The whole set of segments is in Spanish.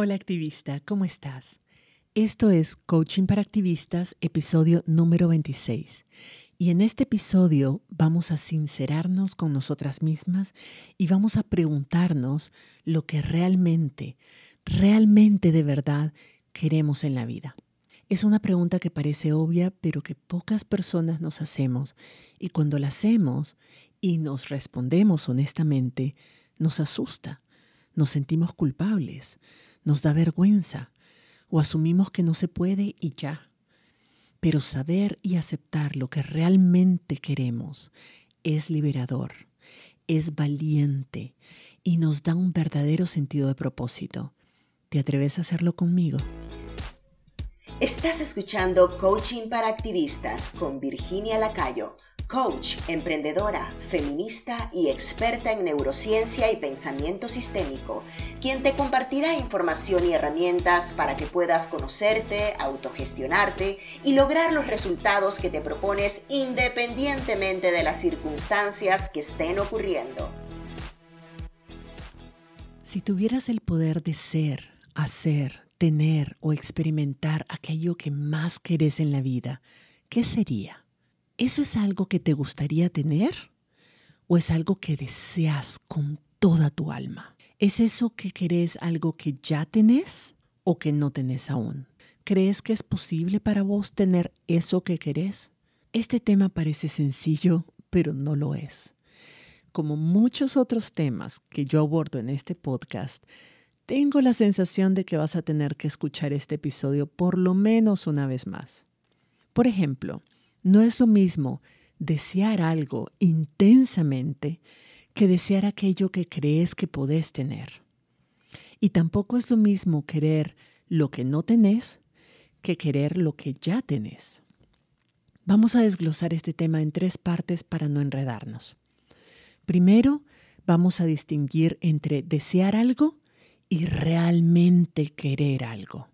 Hola activista, ¿cómo estás? Esto es Coaching para Activistas, episodio número 26. Y en este episodio vamos a sincerarnos con nosotras mismas y vamos a preguntarnos lo que realmente, realmente de verdad queremos en la vida. Es una pregunta que parece obvia, pero que pocas personas nos hacemos. Y cuando la hacemos y nos respondemos honestamente, nos asusta, nos sentimos culpables nos da vergüenza o asumimos que no se puede y ya. Pero saber y aceptar lo que realmente queremos es liberador, es valiente y nos da un verdadero sentido de propósito. ¿Te atreves a hacerlo conmigo? Estás escuchando Coaching para Activistas con Virginia Lacayo coach, emprendedora, feminista y experta en neurociencia y pensamiento sistémico, quien te compartirá información y herramientas para que puedas conocerte, autogestionarte y lograr los resultados que te propones independientemente de las circunstancias que estén ocurriendo. Si tuvieras el poder de ser, hacer, tener o experimentar aquello que más querés en la vida, ¿qué sería? ¿Eso es algo que te gustaría tener? ¿O es algo que deseas con toda tu alma? ¿Es eso que querés algo que ya tenés o que no tenés aún? ¿Crees que es posible para vos tener eso que querés? Este tema parece sencillo, pero no lo es. Como muchos otros temas que yo abordo en este podcast, tengo la sensación de que vas a tener que escuchar este episodio por lo menos una vez más. Por ejemplo, no es lo mismo desear algo intensamente que desear aquello que crees que podés tener. Y tampoco es lo mismo querer lo que no tenés que querer lo que ya tenés. Vamos a desglosar este tema en tres partes para no enredarnos. Primero, vamos a distinguir entre desear algo y realmente querer algo.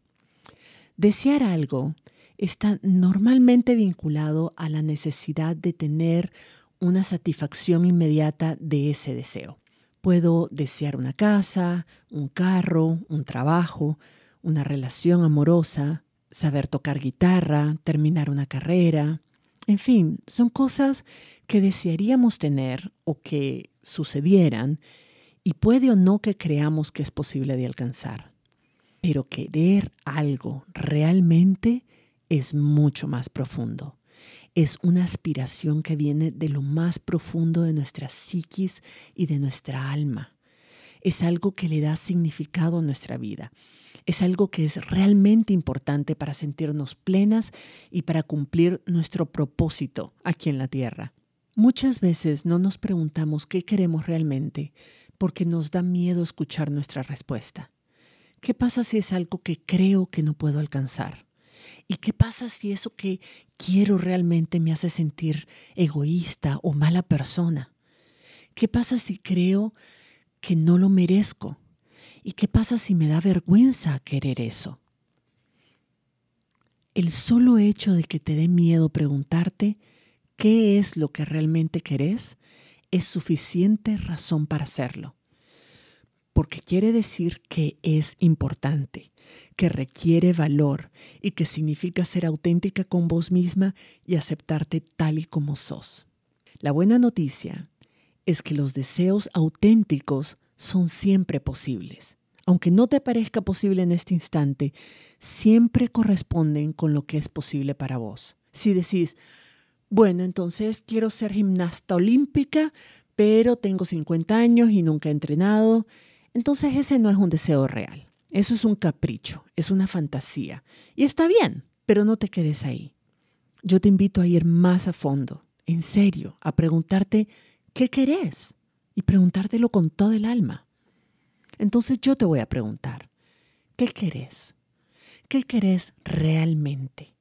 Desear algo está normalmente vinculado a la necesidad de tener una satisfacción inmediata de ese deseo. Puedo desear una casa, un carro, un trabajo, una relación amorosa, saber tocar guitarra, terminar una carrera. En fin, son cosas que desearíamos tener o que sucedieran y puede o no que creamos que es posible de alcanzar. Pero querer algo realmente es mucho más profundo. Es una aspiración que viene de lo más profundo de nuestra psiquis y de nuestra alma. Es algo que le da significado a nuestra vida. Es algo que es realmente importante para sentirnos plenas y para cumplir nuestro propósito aquí en la tierra. Muchas veces no nos preguntamos qué queremos realmente porque nos da miedo escuchar nuestra respuesta. ¿Qué pasa si es algo que creo que no puedo alcanzar? ¿Y qué pasa si eso que quiero realmente me hace sentir egoísta o mala persona? ¿Qué pasa si creo que no lo merezco? ¿Y qué pasa si me da vergüenza querer eso? El solo hecho de que te dé miedo preguntarte qué es lo que realmente querés es suficiente razón para hacerlo porque quiere decir que es importante, que requiere valor y que significa ser auténtica con vos misma y aceptarte tal y como sos. La buena noticia es que los deseos auténticos son siempre posibles. Aunque no te parezca posible en este instante, siempre corresponden con lo que es posible para vos. Si decís, bueno, entonces quiero ser gimnasta olímpica, pero tengo 50 años y nunca he entrenado, entonces ese no es un deseo real. Eso es un capricho, es una fantasía. Y está bien, pero no te quedes ahí. Yo te invito a ir más a fondo, en serio, a preguntarte qué querés y preguntártelo con todo el alma. Entonces yo te voy a preguntar, ¿qué querés? ¿Qué querés realmente?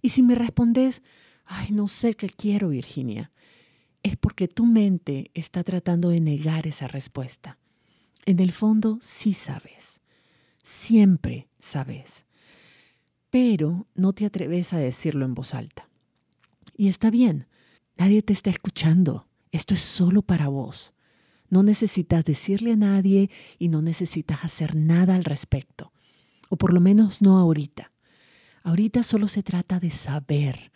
Y si me respondes, ay, no sé qué quiero, Virginia, es porque tu mente está tratando de negar esa respuesta. En el fondo sí sabes, siempre sabes, pero no te atreves a decirlo en voz alta. Y está bien, nadie te está escuchando, esto es solo para vos. No necesitas decirle a nadie y no necesitas hacer nada al respecto. O por lo menos no ahorita. Ahorita solo se trata de saber,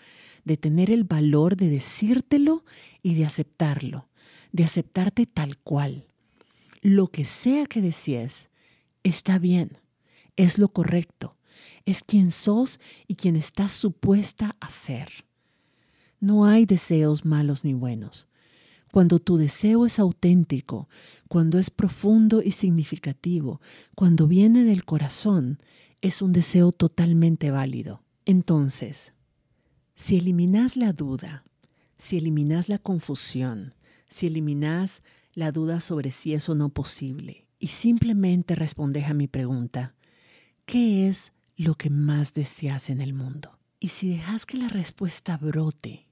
de tener el valor de decírtelo y de aceptarlo, de aceptarte tal cual. Lo que sea que desees, está bien, es lo correcto, es quien sos y quien estás supuesta a ser. No hay deseos malos ni buenos. Cuando tu deseo es auténtico, cuando es profundo y significativo, cuando viene del corazón, es un deseo totalmente válido. Entonces, si eliminas la duda, si eliminas la confusión, si eliminas la duda sobre si es o no posible y simplemente respondes a mi pregunta, ¿qué es lo que más deseas en el mundo? Y si dejas que la respuesta brote,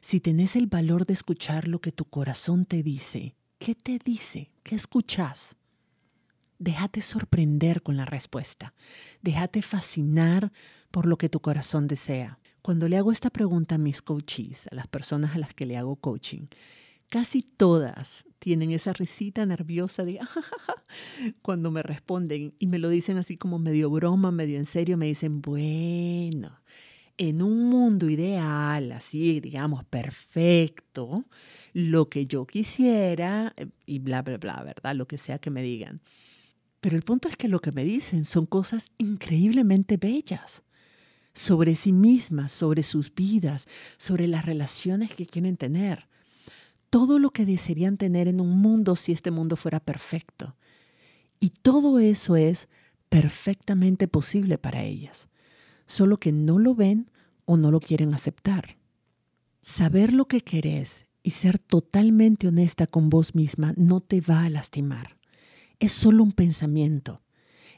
si tenés el valor de escuchar lo que tu corazón te dice, ¿qué te dice? ¿Qué escuchas? Déjate sorprender con la respuesta. Déjate fascinar por lo que tu corazón desea. Cuando le hago esta pregunta a mis coaches, a las personas a las que le hago coaching, casi todas tienen esa risita nerviosa de cuando me responden y me lo dicen así como medio broma, medio en serio, me dicen, bueno, en un mundo ideal, así digamos, perfecto, lo que yo quisiera eh, y bla, bla, bla, ¿verdad? Lo que sea que me digan. Pero el punto es que lo que me dicen son cosas increíblemente bellas sobre sí mismas, sobre sus vidas, sobre las relaciones que quieren tener. Todo lo que desearían tener en un mundo si este mundo fuera perfecto. Y todo eso es perfectamente posible para ellas, solo que no lo ven o no lo quieren aceptar. Saber lo que querés y ser totalmente honesta con vos misma no te va a lastimar. Es solo un pensamiento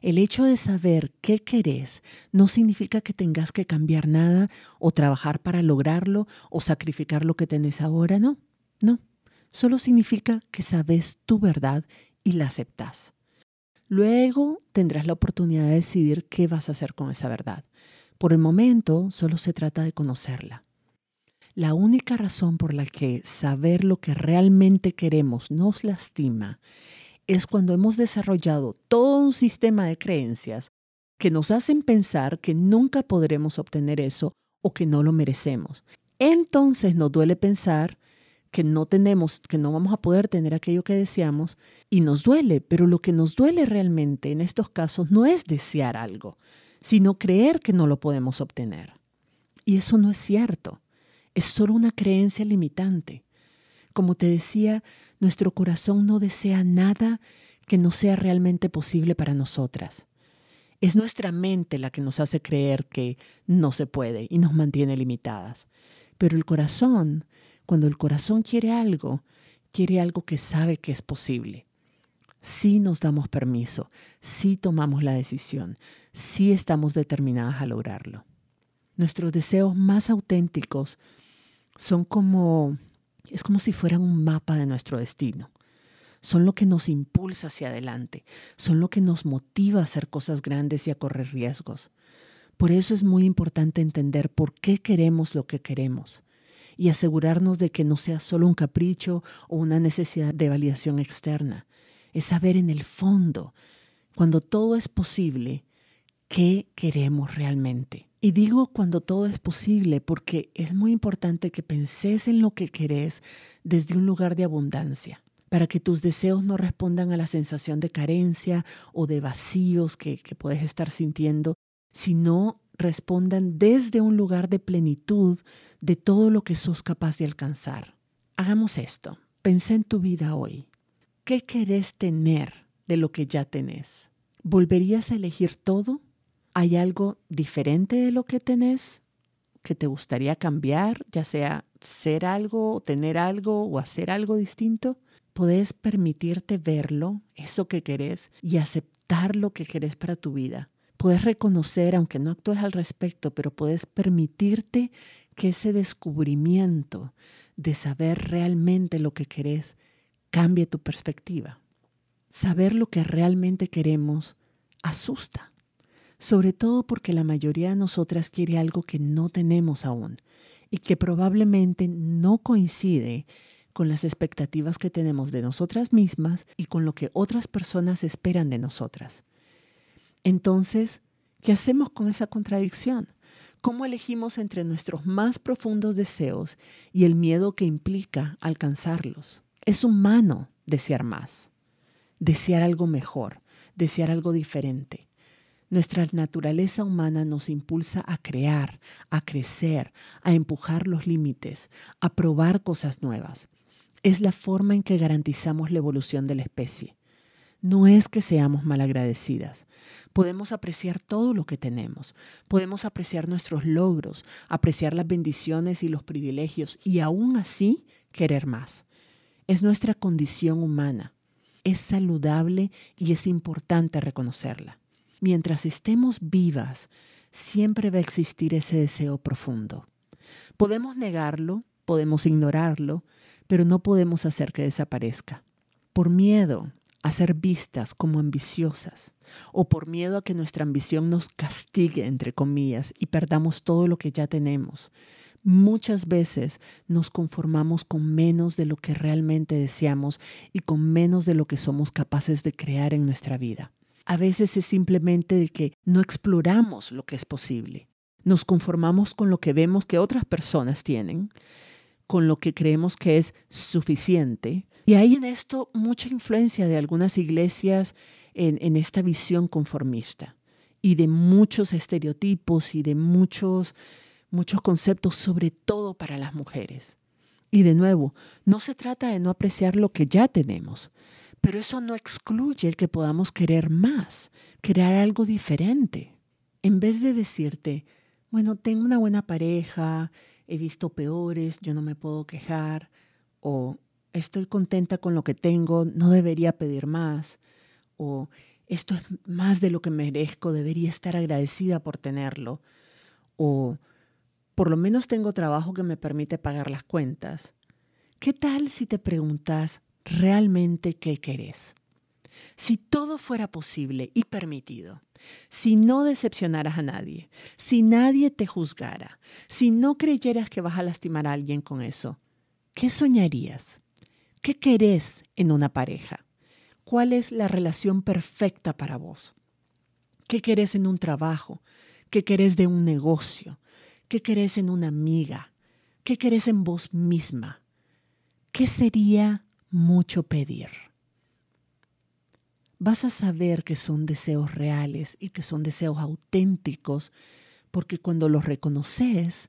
el hecho de saber qué querés no significa que tengas que cambiar nada o trabajar para lograrlo o sacrificar lo que tenés ahora, no, no. Solo significa que sabes tu verdad y la aceptas. Luego tendrás la oportunidad de decidir qué vas a hacer con esa verdad. Por el momento solo se trata de conocerla. La única razón por la que saber lo que realmente queremos nos lastima es cuando hemos desarrollado todo un sistema de creencias que nos hacen pensar que nunca podremos obtener eso o que no lo merecemos. Entonces nos duele pensar que no tenemos, que no vamos a poder tener aquello que deseamos y nos duele, pero lo que nos duele realmente en estos casos no es desear algo, sino creer que no lo podemos obtener. Y eso no es cierto, es solo una creencia limitante. Como te decía, nuestro corazón no desea nada que no sea realmente posible para nosotras. Es nuestra mente la que nos hace creer que no se puede y nos mantiene limitadas. Pero el corazón, cuando el corazón quiere algo, quiere algo que sabe que es posible. Si nos damos permiso, si tomamos la decisión, si estamos determinadas a lograrlo. Nuestros deseos más auténticos son como es como si fueran un mapa de nuestro destino. Son lo que nos impulsa hacia adelante, son lo que nos motiva a hacer cosas grandes y a correr riesgos. Por eso es muy importante entender por qué queremos lo que queremos y asegurarnos de que no sea solo un capricho o una necesidad de validación externa. Es saber en el fondo, cuando todo es posible, qué queremos realmente. Y digo cuando todo es posible porque es muy importante que penses en lo que querés desde un lugar de abundancia, para que tus deseos no respondan a la sensación de carencia o de vacíos que, que puedes estar sintiendo, sino respondan desde un lugar de plenitud de todo lo que sos capaz de alcanzar. Hagamos esto. Pensé en tu vida hoy. ¿Qué querés tener de lo que ya tenés? ¿Volverías a elegir todo? ¿Hay algo diferente de lo que tenés que te gustaría cambiar, ya sea ser algo, tener algo o hacer algo distinto? Podés permitirte verlo, eso que querés, y aceptar lo que querés para tu vida. Puedes reconocer, aunque no actúes al respecto, pero puedes permitirte que ese descubrimiento de saber realmente lo que querés cambie tu perspectiva. Saber lo que realmente queremos asusta sobre todo porque la mayoría de nosotras quiere algo que no tenemos aún y que probablemente no coincide con las expectativas que tenemos de nosotras mismas y con lo que otras personas esperan de nosotras. Entonces, ¿qué hacemos con esa contradicción? ¿Cómo elegimos entre nuestros más profundos deseos y el miedo que implica alcanzarlos? Es humano desear más, desear algo mejor, desear algo diferente. Nuestra naturaleza humana nos impulsa a crear, a crecer, a empujar los límites, a probar cosas nuevas. Es la forma en que garantizamos la evolución de la especie. No es que seamos malagradecidas. Podemos apreciar todo lo que tenemos. Podemos apreciar nuestros logros, apreciar las bendiciones y los privilegios y aún así querer más. Es nuestra condición humana. Es saludable y es importante reconocerla mientras estemos vivas, siempre va a existir ese deseo profundo. Podemos negarlo, podemos ignorarlo, pero no podemos hacer que desaparezca. Por miedo a ser vistas como ambiciosas o por miedo a que nuestra ambición nos castigue, entre comillas, y perdamos todo lo que ya tenemos. Muchas veces nos conformamos con menos de lo que realmente deseamos y con menos de lo que somos capaces de crear en nuestra vida. A veces es simplemente de que no exploramos lo que es posible. Nos conformamos con lo que vemos que otras personas tienen, con lo que creemos que es suficiente. Y hay en esto mucha influencia de algunas iglesias en, en esta visión conformista y de muchos estereotipos y de muchos, muchos conceptos, sobre todo para las mujeres. Y de nuevo, no se trata de no apreciar lo que ya tenemos, pero eso no excluye el que podamos querer más, crear algo diferente. En vez de decirte, bueno, tengo una buena pareja, he visto peores, yo no me puedo quejar, o estoy contenta con lo que tengo, no debería pedir más, o esto es más de lo que merezco, debería estar agradecida por tenerlo, o por lo menos tengo trabajo que me permite pagar las cuentas. ¿Qué tal si te preguntas, realmente qué querés. Si todo fuera posible y permitido, si no decepcionaras a nadie, si nadie te juzgara, si no creyeras que vas a lastimar a alguien con eso, ¿qué soñarías? ¿Qué querés en una pareja? ¿Cuál es la relación perfecta para vos? ¿Qué querés en un trabajo? ¿Qué querés de un negocio? ¿Qué querés en una amiga? ¿Qué querés en vos misma? ¿Qué sería mucho pedir. Vas a saber que son deseos reales y que son deseos auténticos porque cuando los reconoces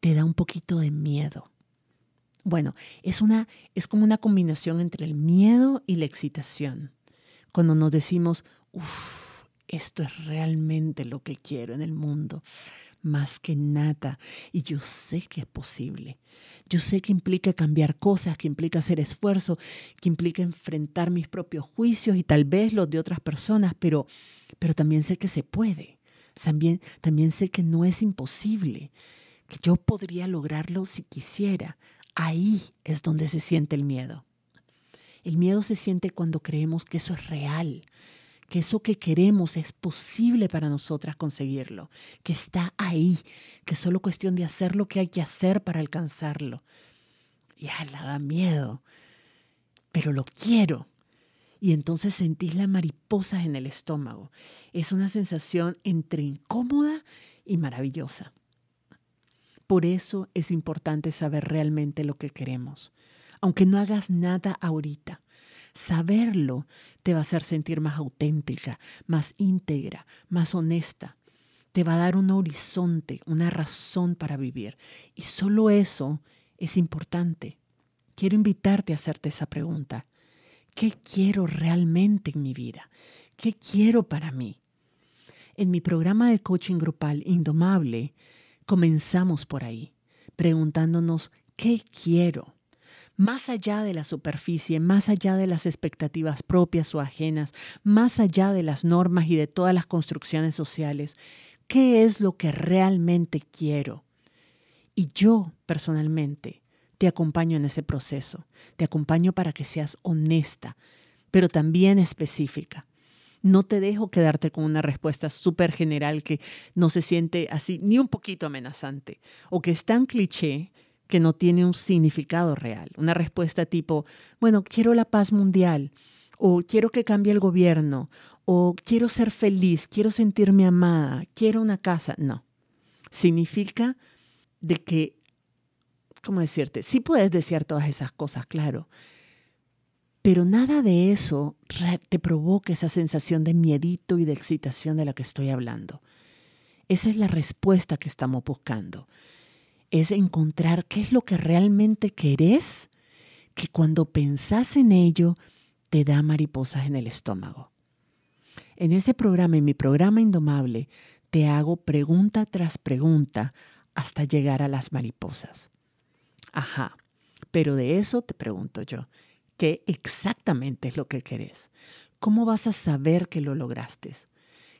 te da un poquito de miedo. Bueno, es, una, es como una combinación entre el miedo y la excitación. Cuando nos decimos, uff, esto es realmente lo que quiero en el mundo más que nada. Y yo sé que es posible. Yo sé que implica cambiar cosas, que implica hacer esfuerzo, que implica enfrentar mis propios juicios y tal vez los de otras personas, pero, pero también sé que se puede. También, también sé que no es imposible, que yo podría lograrlo si quisiera. Ahí es donde se siente el miedo. El miedo se siente cuando creemos que eso es real, que eso que queremos es posible para nosotras conseguirlo, que está ahí, que es solo cuestión de hacer lo que hay que hacer para alcanzarlo. Ya la da miedo, pero lo quiero. Y entonces sentís la mariposa en el estómago. Es una sensación entre incómoda y maravillosa. Por eso es importante saber realmente lo que queremos, aunque no hagas nada ahorita Saberlo te va a hacer sentir más auténtica, más íntegra, más honesta. Te va a dar un horizonte, una razón para vivir. Y solo eso es importante. Quiero invitarte a hacerte esa pregunta. ¿Qué quiero realmente en mi vida? ¿Qué quiero para mí? En mi programa de coaching grupal Indomable, comenzamos por ahí, preguntándonos, ¿qué quiero? más allá de la superficie, más allá de las expectativas propias o ajenas, más allá de las normas y de todas las construcciones sociales, ¿qué es lo que realmente quiero? Y yo, personalmente, te acompaño en ese proceso, te acompaño para que seas honesta, pero también específica. No te dejo quedarte con una respuesta súper general que no se siente así ni un poquito amenazante o que es tan cliché que no tiene un significado real. Una respuesta tipo, bueno, quiero la paz mundial, o quiero que cambie el gobierno, o quiero ser feliz, quiero sentirme amada, quiero una casa. No. Significa de que, ¿cómo decirte? Sí puedes desear todas esas cosas, claro, pero nada de eso te provoca esa sensación de miedito y de excitación de la que estoy hablando. Esa es la respuesta que estamos buscando. Es encontrar qué es lo que realmente querés, que cuando pensás en ello te da mariposas en el estómago. En ese programa, en mi programa Indomable, te hago pregunta tras pregunta hasta llegar a las mariposas. Ajá, pero de eso te pregunto yo qué exactamente es lo que querés. ¿Cómo vas a saber que lo lograste?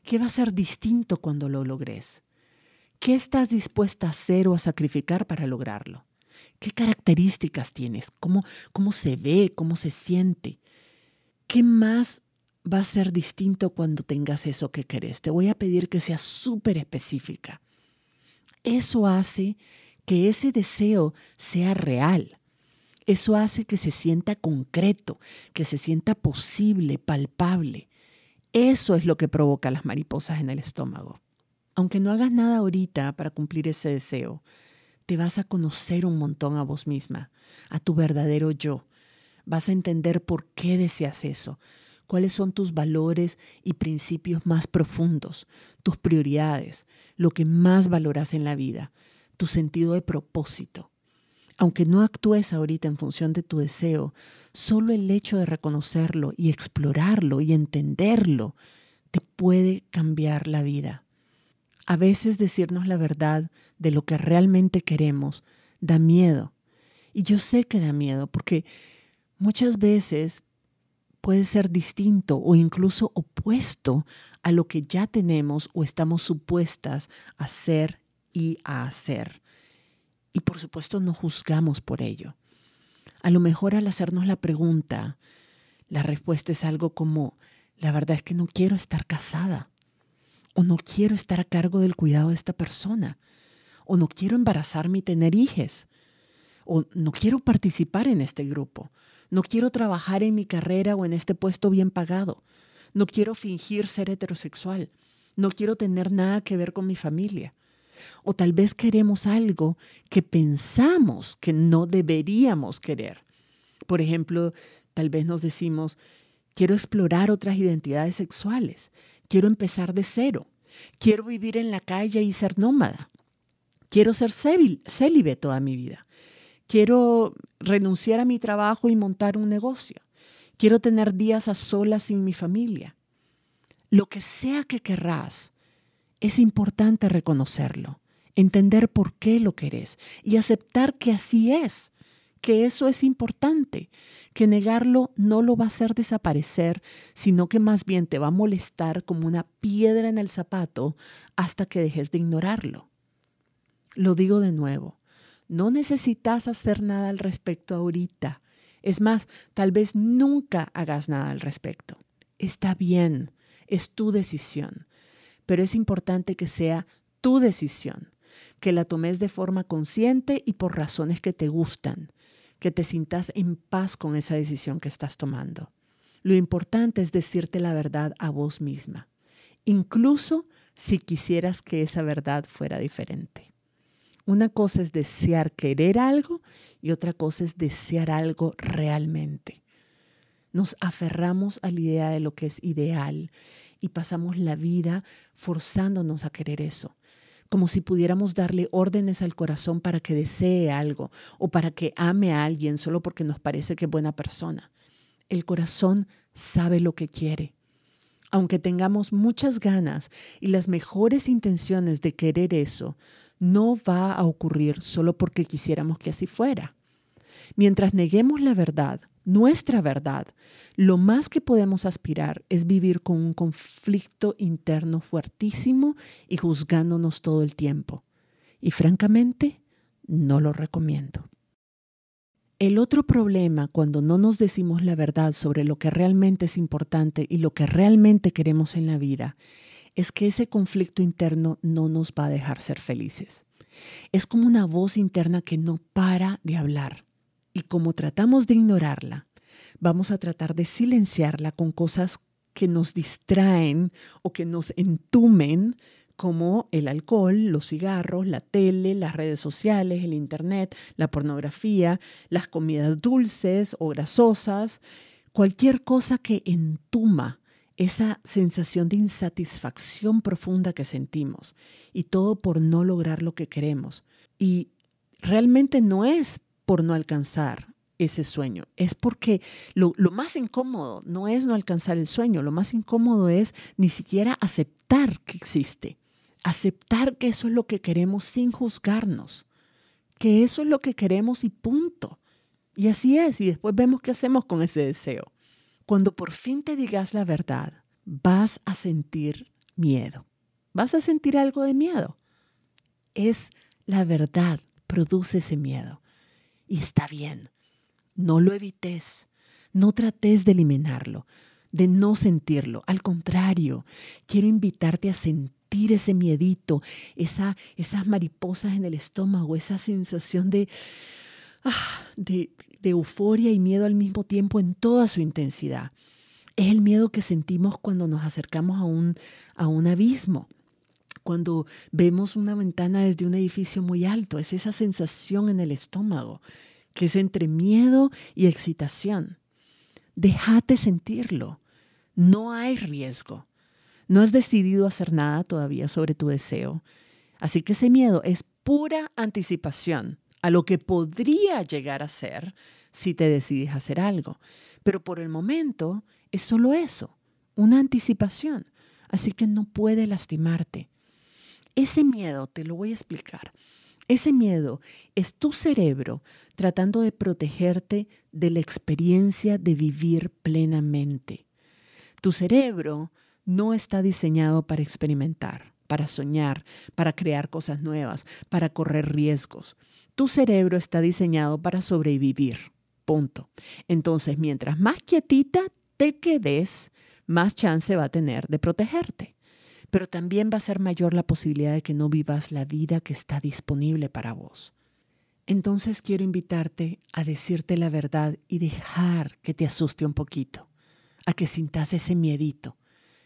¿Qué va a ser distinto cuando lo logres? ¿Qué estás dispuesta a hacer o a sacrificar para lograrlo? ¿Qué características tienes? ¿Cómo, cómo se ve? ¿Cómo se siente? ¿Qué más va a ser distinto cuando tengas eso que querés? Te voy a pedir que seas súper específica. Eso hace que ese deseo sea real. Eso hace que se sienta concreto, que se sienta posible, palpable. Eso es lo que provoca las mariposas en el estómago. Aunque no hagas nada ahorita para cumplir ese deseo, te vas a conocer un montón a vos misma, a tu verdadero yo. Vas a entender por qué deseas eso, cuáles son tus valores y principios más profundos, tus prioridades, lo que más valoras en la vida, tu sentido de propósito. Aunque no actúes ahorita en función de tu deseo, solo el hecho de reconocerlo y explorarlo y entenderlo te puede cambiar la vida. A veces decirnos la verdad de lo que realmente queremos da miedo. Y yo sé que da miedo porque muchas veces puede ser distinto o incluso opuesto a lo que ya tenemos o estamos supuestas a ser y a hacer. Y por supuesto no juzgamos por ello. A lo mejor al hacernos la pregunta, la respuesta es algo como, la verdad es que no quiero estar casada, o no quiero estar a cargo del cuidado de esta persona, o no quiero embarazarme y tener hijos, o no quiero participar en este grupo, no quiero trabajar en mi carrera o en este puesto bien pagado, no quiero fingir ser heterosexual, no quiero tener nada que ver con mi familia. O tal vez queremos algo que pensamos que no deberíamos querer. Por ejemplo, tal vez nos decimos, quiero explorar otras identidades sexuales, quiero empezar de cero, quiero vivir en la calle y ser nómada, quiero ser célibe toda mi vida, quiero renunciar a mi trabajo y montar un negocio, quiero tener días a solas sin mi familia. Lo que sea que querrás, es importante reconocerlo, entender por qué lo querés y aceptar que así es, que eso es importante, que negarlo no lo va a hacer desaparecer, sino que más bien te va a molestar como una piedra en el zapato hasta que dejes de ignorarlo. Lo digo de nuevo, no necesitas hacer nada al respecto ahorita. Es más, tal vez nunca hagas nada al respecto. Está bien, es tu decisión pero es importante que sea tu decisión, que la tomes de forma consciente y por razones que te gustan, que te sientas en paz con esa decisión que estás tomando. Lo importante es decirte la verdad a vos misma, incluso si quisieras que esa verdad fuera diferente. Una cosa es desear querer algo y otra cosa es desear algo realmente. Nos aferramos a la idea de lo que es ideal y pasamos la vida forzándonos a querer eso, como si pudiéramos darle órdenes al corazón para que desee algo o para que ame a alguien solo porque nos parece que es buena persona. El corazón sabe lo que quiere. Aunque tengamos muchas ganas y las mejores intenciones de querer eso, no va a ocurrir solo porque quisiéramos que así fuera. Mientras neguemos la verdad, nuestra verdad, lo más que podemos aspirar es vivir con un conflicto interno fuertísimo y juzgándonos todo el tiempo. Y francamente, no lo recomiendo. El otro problema cuando no nos decimos la verdad sobre lo que realmente es importante y lo que realmente queremos en la vida es que ese conflicto interno no nos va a dejar ser felices. Es como una voz interna que no para de hablar. Y como tratamos de ignorarla, vamos a tratar de silenciarla con cosas que nos distraen o que nos entumen, como el alcohol, los cigarros, la tele, las redes sociales, el internet, la pornografía, las comidas dulces o grasosas, cualquier cosa que entuma esa sensación de insatisfacción profunda que sentimos y todo por no lograr lo que queremos. Y realmente no es por no alcanzar ese sueño, es porque lo, más incómodo no es no alcanzar el sueño, lo más incómodo es ni siquiera aceptar que existe, aceptar que eso es lo que queremos sin juzgarnos, que eso es lo que queremos y punto. Y así es, y después vemos qué hacemos con ese deseo. Cuando por fin te digas la verdad, vas a sentir miedo. Vas a sentir algo de miedo. Es la verdad, produce ese miedo. Y está bien. No lo evites. No trates de eliminarlo, de no sentirlo. Al contrario, quiero invitarte a sentir ese miedito, esa, esas mariposas en el estómago, esa sensación de, ah, de, de euforia y miedo al mismo tiempo en toda su intensidad. Es el miedo que sentimos cuando nos acercamos a un, a un abismo, cuando vemos una ventana desde un edificio muy alto. Es esa sensación en el estómago, que es entre miedo y excitación. Déjate sentirlo. No hay riesgo. No has decidido hacer nada todavía sobre tu deseo. Así que ese miedo es pura anticipación a lo que podría llegar a ser si te decides hacer algo. Pero por el momento es solo eso, una anticipación. Así que no puede lastimarte. Ese miedo, te lo voy a explicar. Ese miedo es tu cerebro tratando de protegerte de la experiencia de vivir plenamente. Tu cerebro no está diseñado para experimentar, para soñar, para crear cosas nuevas, para correr riesgos. Tu cerebro está diseñado para sobrevivir. Punto. Entonces, mientras más quietita te quedes, más chance va a tener de protegerte. Pero también va a ser mayor la posibilidad de que no vivas la vida que está disponible para vos. Entonces quiero invitarte a decirte la verdad y dejar que te asuste un poquito, a que sintas ese miedito,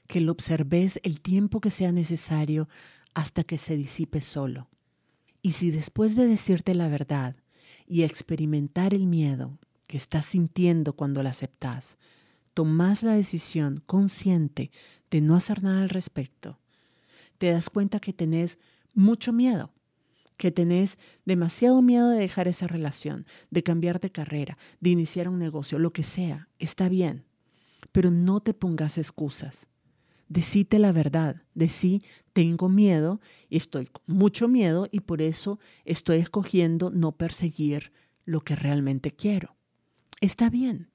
que lo observes el tiempo que sea necesario hasta que se disipe solo. Y si después de decirte la verdad y experimentar el miedo que estás sintiendo cuando la aceptas, tomas la decisión consciente de no hacer nada al respecto, te das cuenta que tenés mucho miedo, que tenés demasiado miedo de dejar esa relación, de cambiar de carrera, de iniciar un negocio, lo que sea, está bien, pero no te pongas excusas. Decite la verdad, decí, tengo miedo y estoy con mucho miedo y por eso estoy escogiendo no perseguir lo que realmente quiero. Está bien.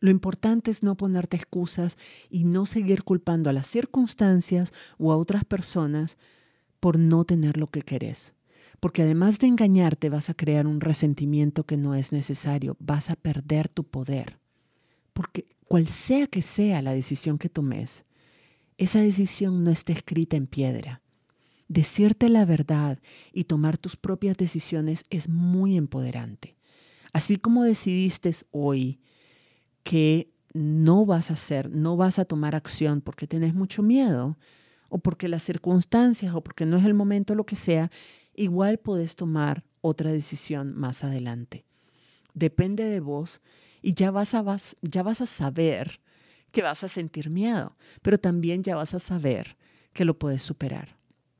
Lo importante es no ponerte excusas y no seguir culpando a las circunstancias o a otras personas por no tener lo que querés. Porque además de engañarte vas a crear un resentimiento que no es necesario, vas a perder tu poder. Porque cual sea que sea la decisión que tomes, esa decisión no está escrita en piedra. Decirte la verdad y tomar tus propias decisiones es muy empoderante. Así como decidiste hoy que no vas a hacer, no vas a tomar acción porque tienes mucho miedo o porque las circunstancias o porque no es el momento, lo que sea, igual puedes tomar otra decisión más adelante. Depende de vos y ya vas a, ya vas a saber que vas a sentir miedo, pero también ya vas a saber que lo puedes superar.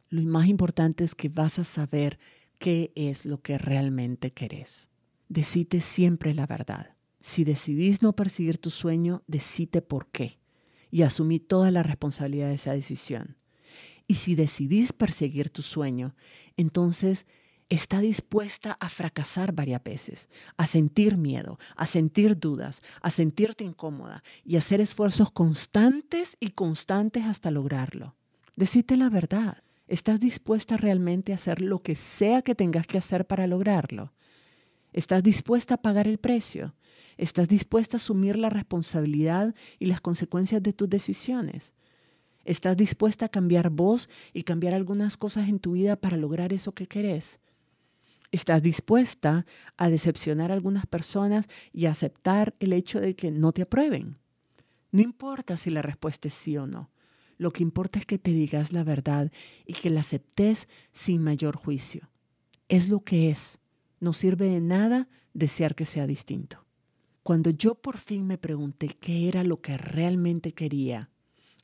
Lo más importante es que vas a saber qué es lo que realmente querés. Decite siempre la verdad. Si decidís no perseguir tu sueño, decite por qué y asumí toda la responsabilidad de esa decisión. Y si decidís perseguir tu sueño, entonces está dispuesta a fracasar varias veces, a sentir miedo, a sentir dudas, a sentirte incómoda y a hacer esfuerzos constantes y constantes hasta lograrlo. Decite la verdad. ¿Estás dispuesta realmente a hacer lo que sea que tengas que hacer para lograrlo? ¿Estás dispuesta a pagar el precio? ¿Estás dispuesta a asumir la responsabilidad y las consecuencias de tus decisiones? ¿Estás dispuesta a cambiar vos y cambiar algunas cosas en tu vida para lograr eso que querés? ¿Estás dispuesta a decepcionar a algunas personas y aceptar el hecho de que no te aprueben? No importa si la respuesta es sí o no. Lo que importa es que te digas la verdad y que la aceptes sin mayor juicio. Es lo que es. No sirve de nada desear que sea distinto. Cuando yo por fin me pregunté qué era lo que realmente quería,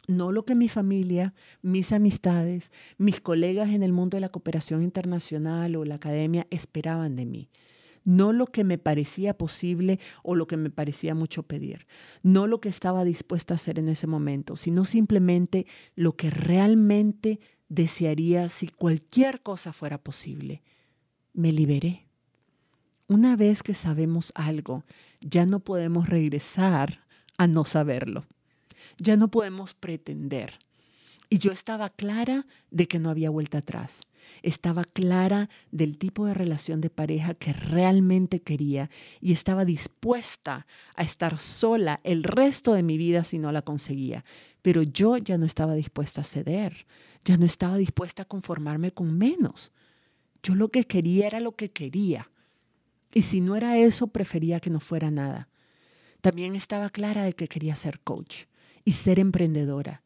no lo que mi familia, mis amistades, mis colegas en el mundo de la cooperación internacional o la academia esperaban de mí, no lo que me parecía posible o lo que me parecía mucho pedir, no lo que estaba dispuesta a hacer en ese momento, sino simplemente lo que realmente desearía si cualquier cosa fuera posible. Me liberé. Una vez que sabemos algo, ya no podemos regresar a no saberlo. Ya no podemos pretender. Y yo estaba clara de que no había vuelta atrás. Estaba clara del tipo de relación de pareja que realmente quería y estaba dispuesta a estar sola el resto de mi vida si no la conseguía. Pero yo ya no estaba dispuesta a ceder, ya no estaba dispuesta a conformarme con menos. Yo lo que quería era lo que quería. Y si no era eso, prefería que no fuera nada. También estaba clara de que quería ser coach y ser emprendedora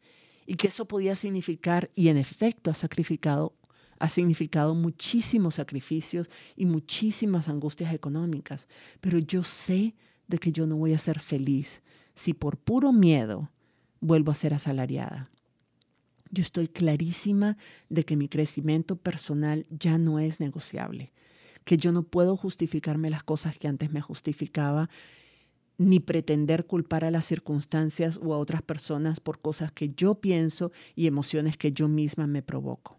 y que eso podía significar, y en efecto ha sacrificado, ha significado muchísimos sacrificios y muchísimas angustias económicas, pero yo sé de que yo no voy a ser feliz si por puro miedo vuelvo a ser asalariada. Yo estoy clarísima de que mi crecimiento personal ya no es negociable, que yo no puedo justificarme las cosas que antes me justificaba ni pretender culpar a las circunstancias o a otras personas por cosas que yo pienso y emociones que yo misma me provoco.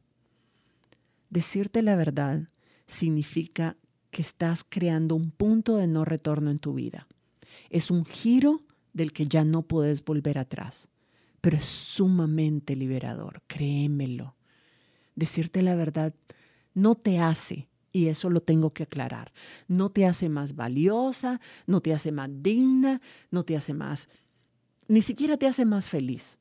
Decirte la verdad significa que estás creando un punto de no retorno en tu vida. Es un giro del que ya no puedes volver atrás, pero es sumamente liberador, créemelo. Decirte la verdad no te hace y eso lo tengo que aclarar. No te hace más valiosa, no te hace más digna, no te hace más, ni siquiera te hace más feliz.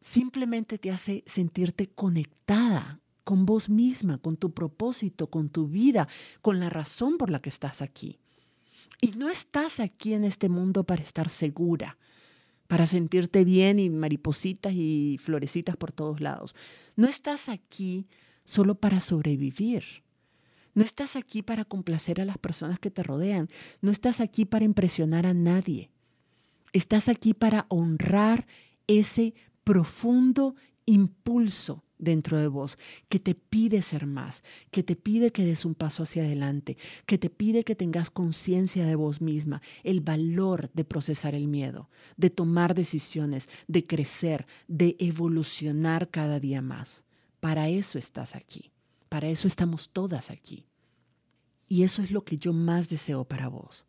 Simplemente te hace sentirte conectada con vos misma, con tu propósito, con tu vida, con la razón por la que estás aquí. Y no estás aquí en este mundo para estar segura, para sentirte bien y maripositas y florecitas por todos lados. No estás aquí solo para sobrevivir. No estás aquí para complacer a las personas que te rodean. No estás aquí para impresionar a nadie. Estás aquí para honrar ese profundo impulso dentro de vos que te pide ser más, que te pide que des un paso hacia adelante, que te pide que tengas conciencia de vos misma, el valor de procesar el miedo, de tomar decisiones, de crecer, de evolucionar cada día más. Para eso estás aquí. Para eso estamos todas aquí. Y eso es lo que yo más deseo para vos.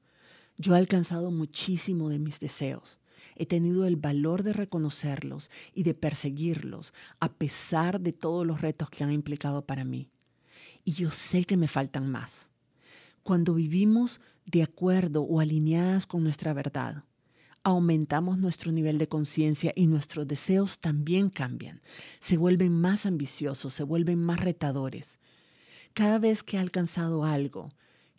Yo he alcanzado muchísimo de mis deseos. He tenido el valor de reconocerlos y de perseguirlos a pesar de todos los retos que han implicado para mí. Y yo sé que me faltan más. Cuando vivimos de acuerdo o alineadas con nuestra verdad, aumentamos nuestro nivel de conciencia y nuestros deseos también cambian. Se vuelven más ambiciosos, se vuelven más retadores. Cada vez que he alcanzado algo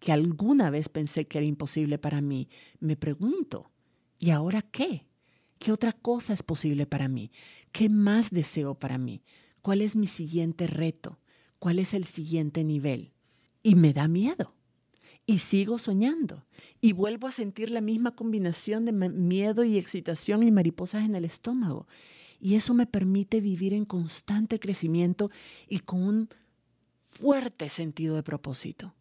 que alguna vez pensé que era imposible para mí, me pregunto, ¿y ahora qué? ¿Qué otra cosa es posible para mí? ¿Qué más deseo para mí? ¿Cuál es mi siguiente reto? ¿Cuál es el siguiente nivel? Y me da miedo y sigo soñando y vuelvo a sentir la misma combinación de miedo y excitación y mariposas en el estómago. Y eso me permite vivir en constante crecimiento y con un fuerte sentido de propósito.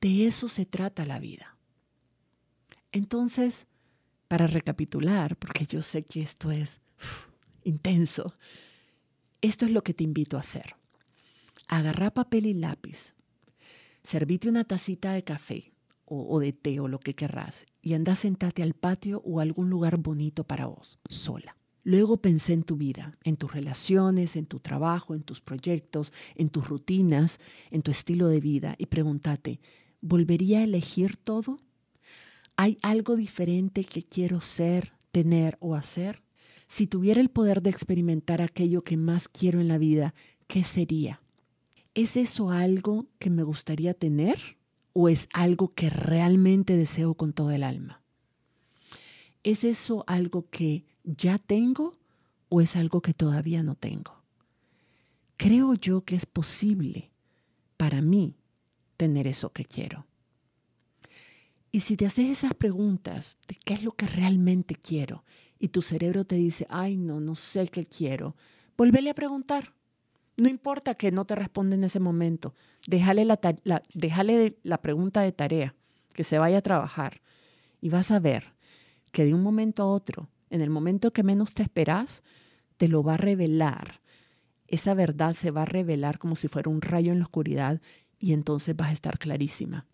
De eso se trata la vida. Entonces, para recapitular, porque yo sé que esto es intenso, esto es lo que te invito a hacer. Agarra papel y lápiz, servite una tacita de café o, de té o lo que querrás y anda sentate al patio o a algún lugar bonito para vos, sola. Luego pensé en tu vida, en tus relaciones, en tu trabajo, en tus proyectos, en tus rutinas, en tu estilo de vida y pregúntate, ¿volvería a elegir todo? ¿Hay algo diferente que quiero ser, tener o hacer? Si tuviera el poder de experimentar aquello que más quiero en la vida, ¿qué sería? ¿Es eso algo que me gustaría tener o es algo que realmente deseo con todo el alma? ¿Es eso algo que ya tengo o es algo que todavía no tengo? Creo yo que es posible para mí tener eso que quiero. Y si te haces esas preguntas de qué es lo que realmente quiero y tu cerebro te dice, ay, no, no sé qué quiero, volvele a preguntar. No importa que no te responda en ese momento, déjale la, déjale la pregunta de tarea, que se vaya a trabajar y vas a ver que de un momento a otro, en el momento que menos te esperas, te lo va a revelar. Esa verdad se va a revelar como si fuera un rayo en la oscuridad y entonces vas a estar clarísima.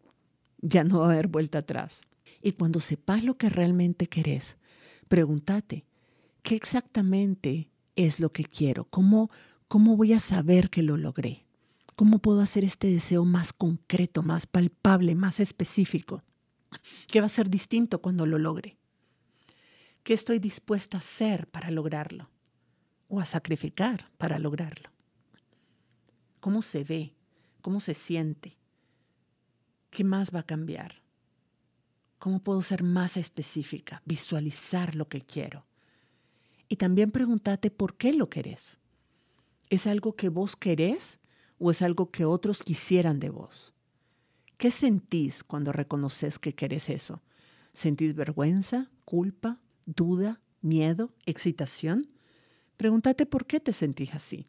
Ya no va a haber vuelta atrás. Y cuando sepas lo que realmente querés, pregúntate, ¿qué exactamente es lo que quiero? ¿Cómo, ¿Cómo voy a saber que lo logré? ¿Cómo puedo hacer este deseo más concreto, más palpable, más específico? ¿Qué va a ser distinto cuando lo logre? ¿Qué estoy dispuesta a hacer para lograrlo? ¿O a sacrificar para lograrlo? ¿Cómo se ve? ¿Cómo se siente? ¿Qué más va a cambiar? ¿Cómo puedo ser más específica? Visualizar lo que quiero. Y también pregúntate por qué lo querés. ¿Es algo que vos querés o es algo que otros quisieran de vos? ¿Qué sentís cuando reconoces que querés eso? ¿Sentís vergüenza, culpa, duda, miedo, excitación? Pregúntate por qué te sentís así.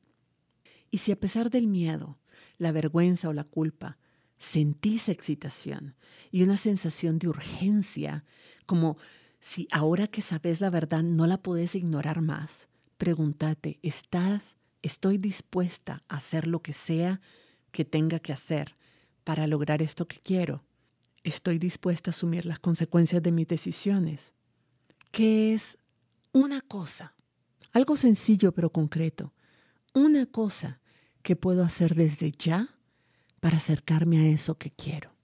Y si a pesar del miedo, la vergüenza o la culpa, sentís excitación y una sensación de urgencia, como si ahora que sabes la verdad no la podés ignorar más, pregúntate, ¿estás, estoy dispuesta a hacer lo que sea que tenga que hacer para lograr esto que quiero? ¿Estoy dispuesta a asumir las consecuencias de mis decisiones? ¿Qué es una cosa? Algo sencillo pero concreto. Una cosa que puedo hacer desde ya para acercarme a eso que quiero.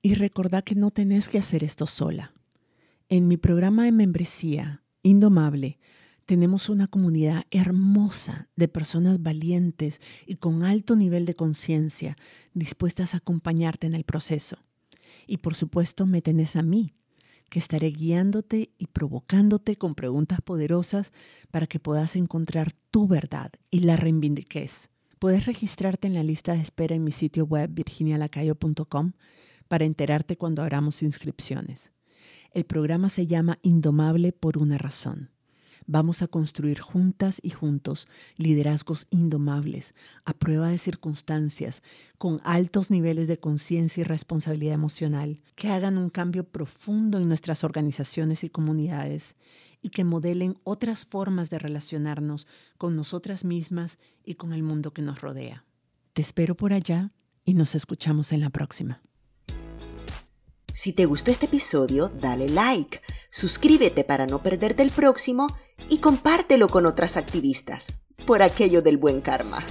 Y recordad que no tenés que hacer esto sola. En mi programa de membresía, Indomable, tenemos una comunidad hermosa de personas valientes y con alto nivel de conciencia dispuestas a acompañarte en el proceso. Y por supuesto me tenés a mí que estaré guiándote y provocándote con preguntas poderosas para que puedas encontrar tu verdad y la reivindiques. Puedes registrarte en la lista de espera en mi sitio web virginialacayo.com para enterarte cuando abramos inscripciones. El programa se llama Indomable por una razón. Vamos a construir juntas y juntos liderazgos indomables, a prueba de circunstancias, con altos niveles de conciencia y responsabilidad emocional, que hagan un cambio profundo en nuestras organizaciones y comunidades y que modelen otras formas de relacionarnos con nosotras mismas y con el mundo que nos rodea. Te espero por allá y nos escuchamos en la próxima. Si te gustó este episodio, dale like, suscríbete para no perderte el próximo y compártelo con otras activistas, por aquello del buen karma.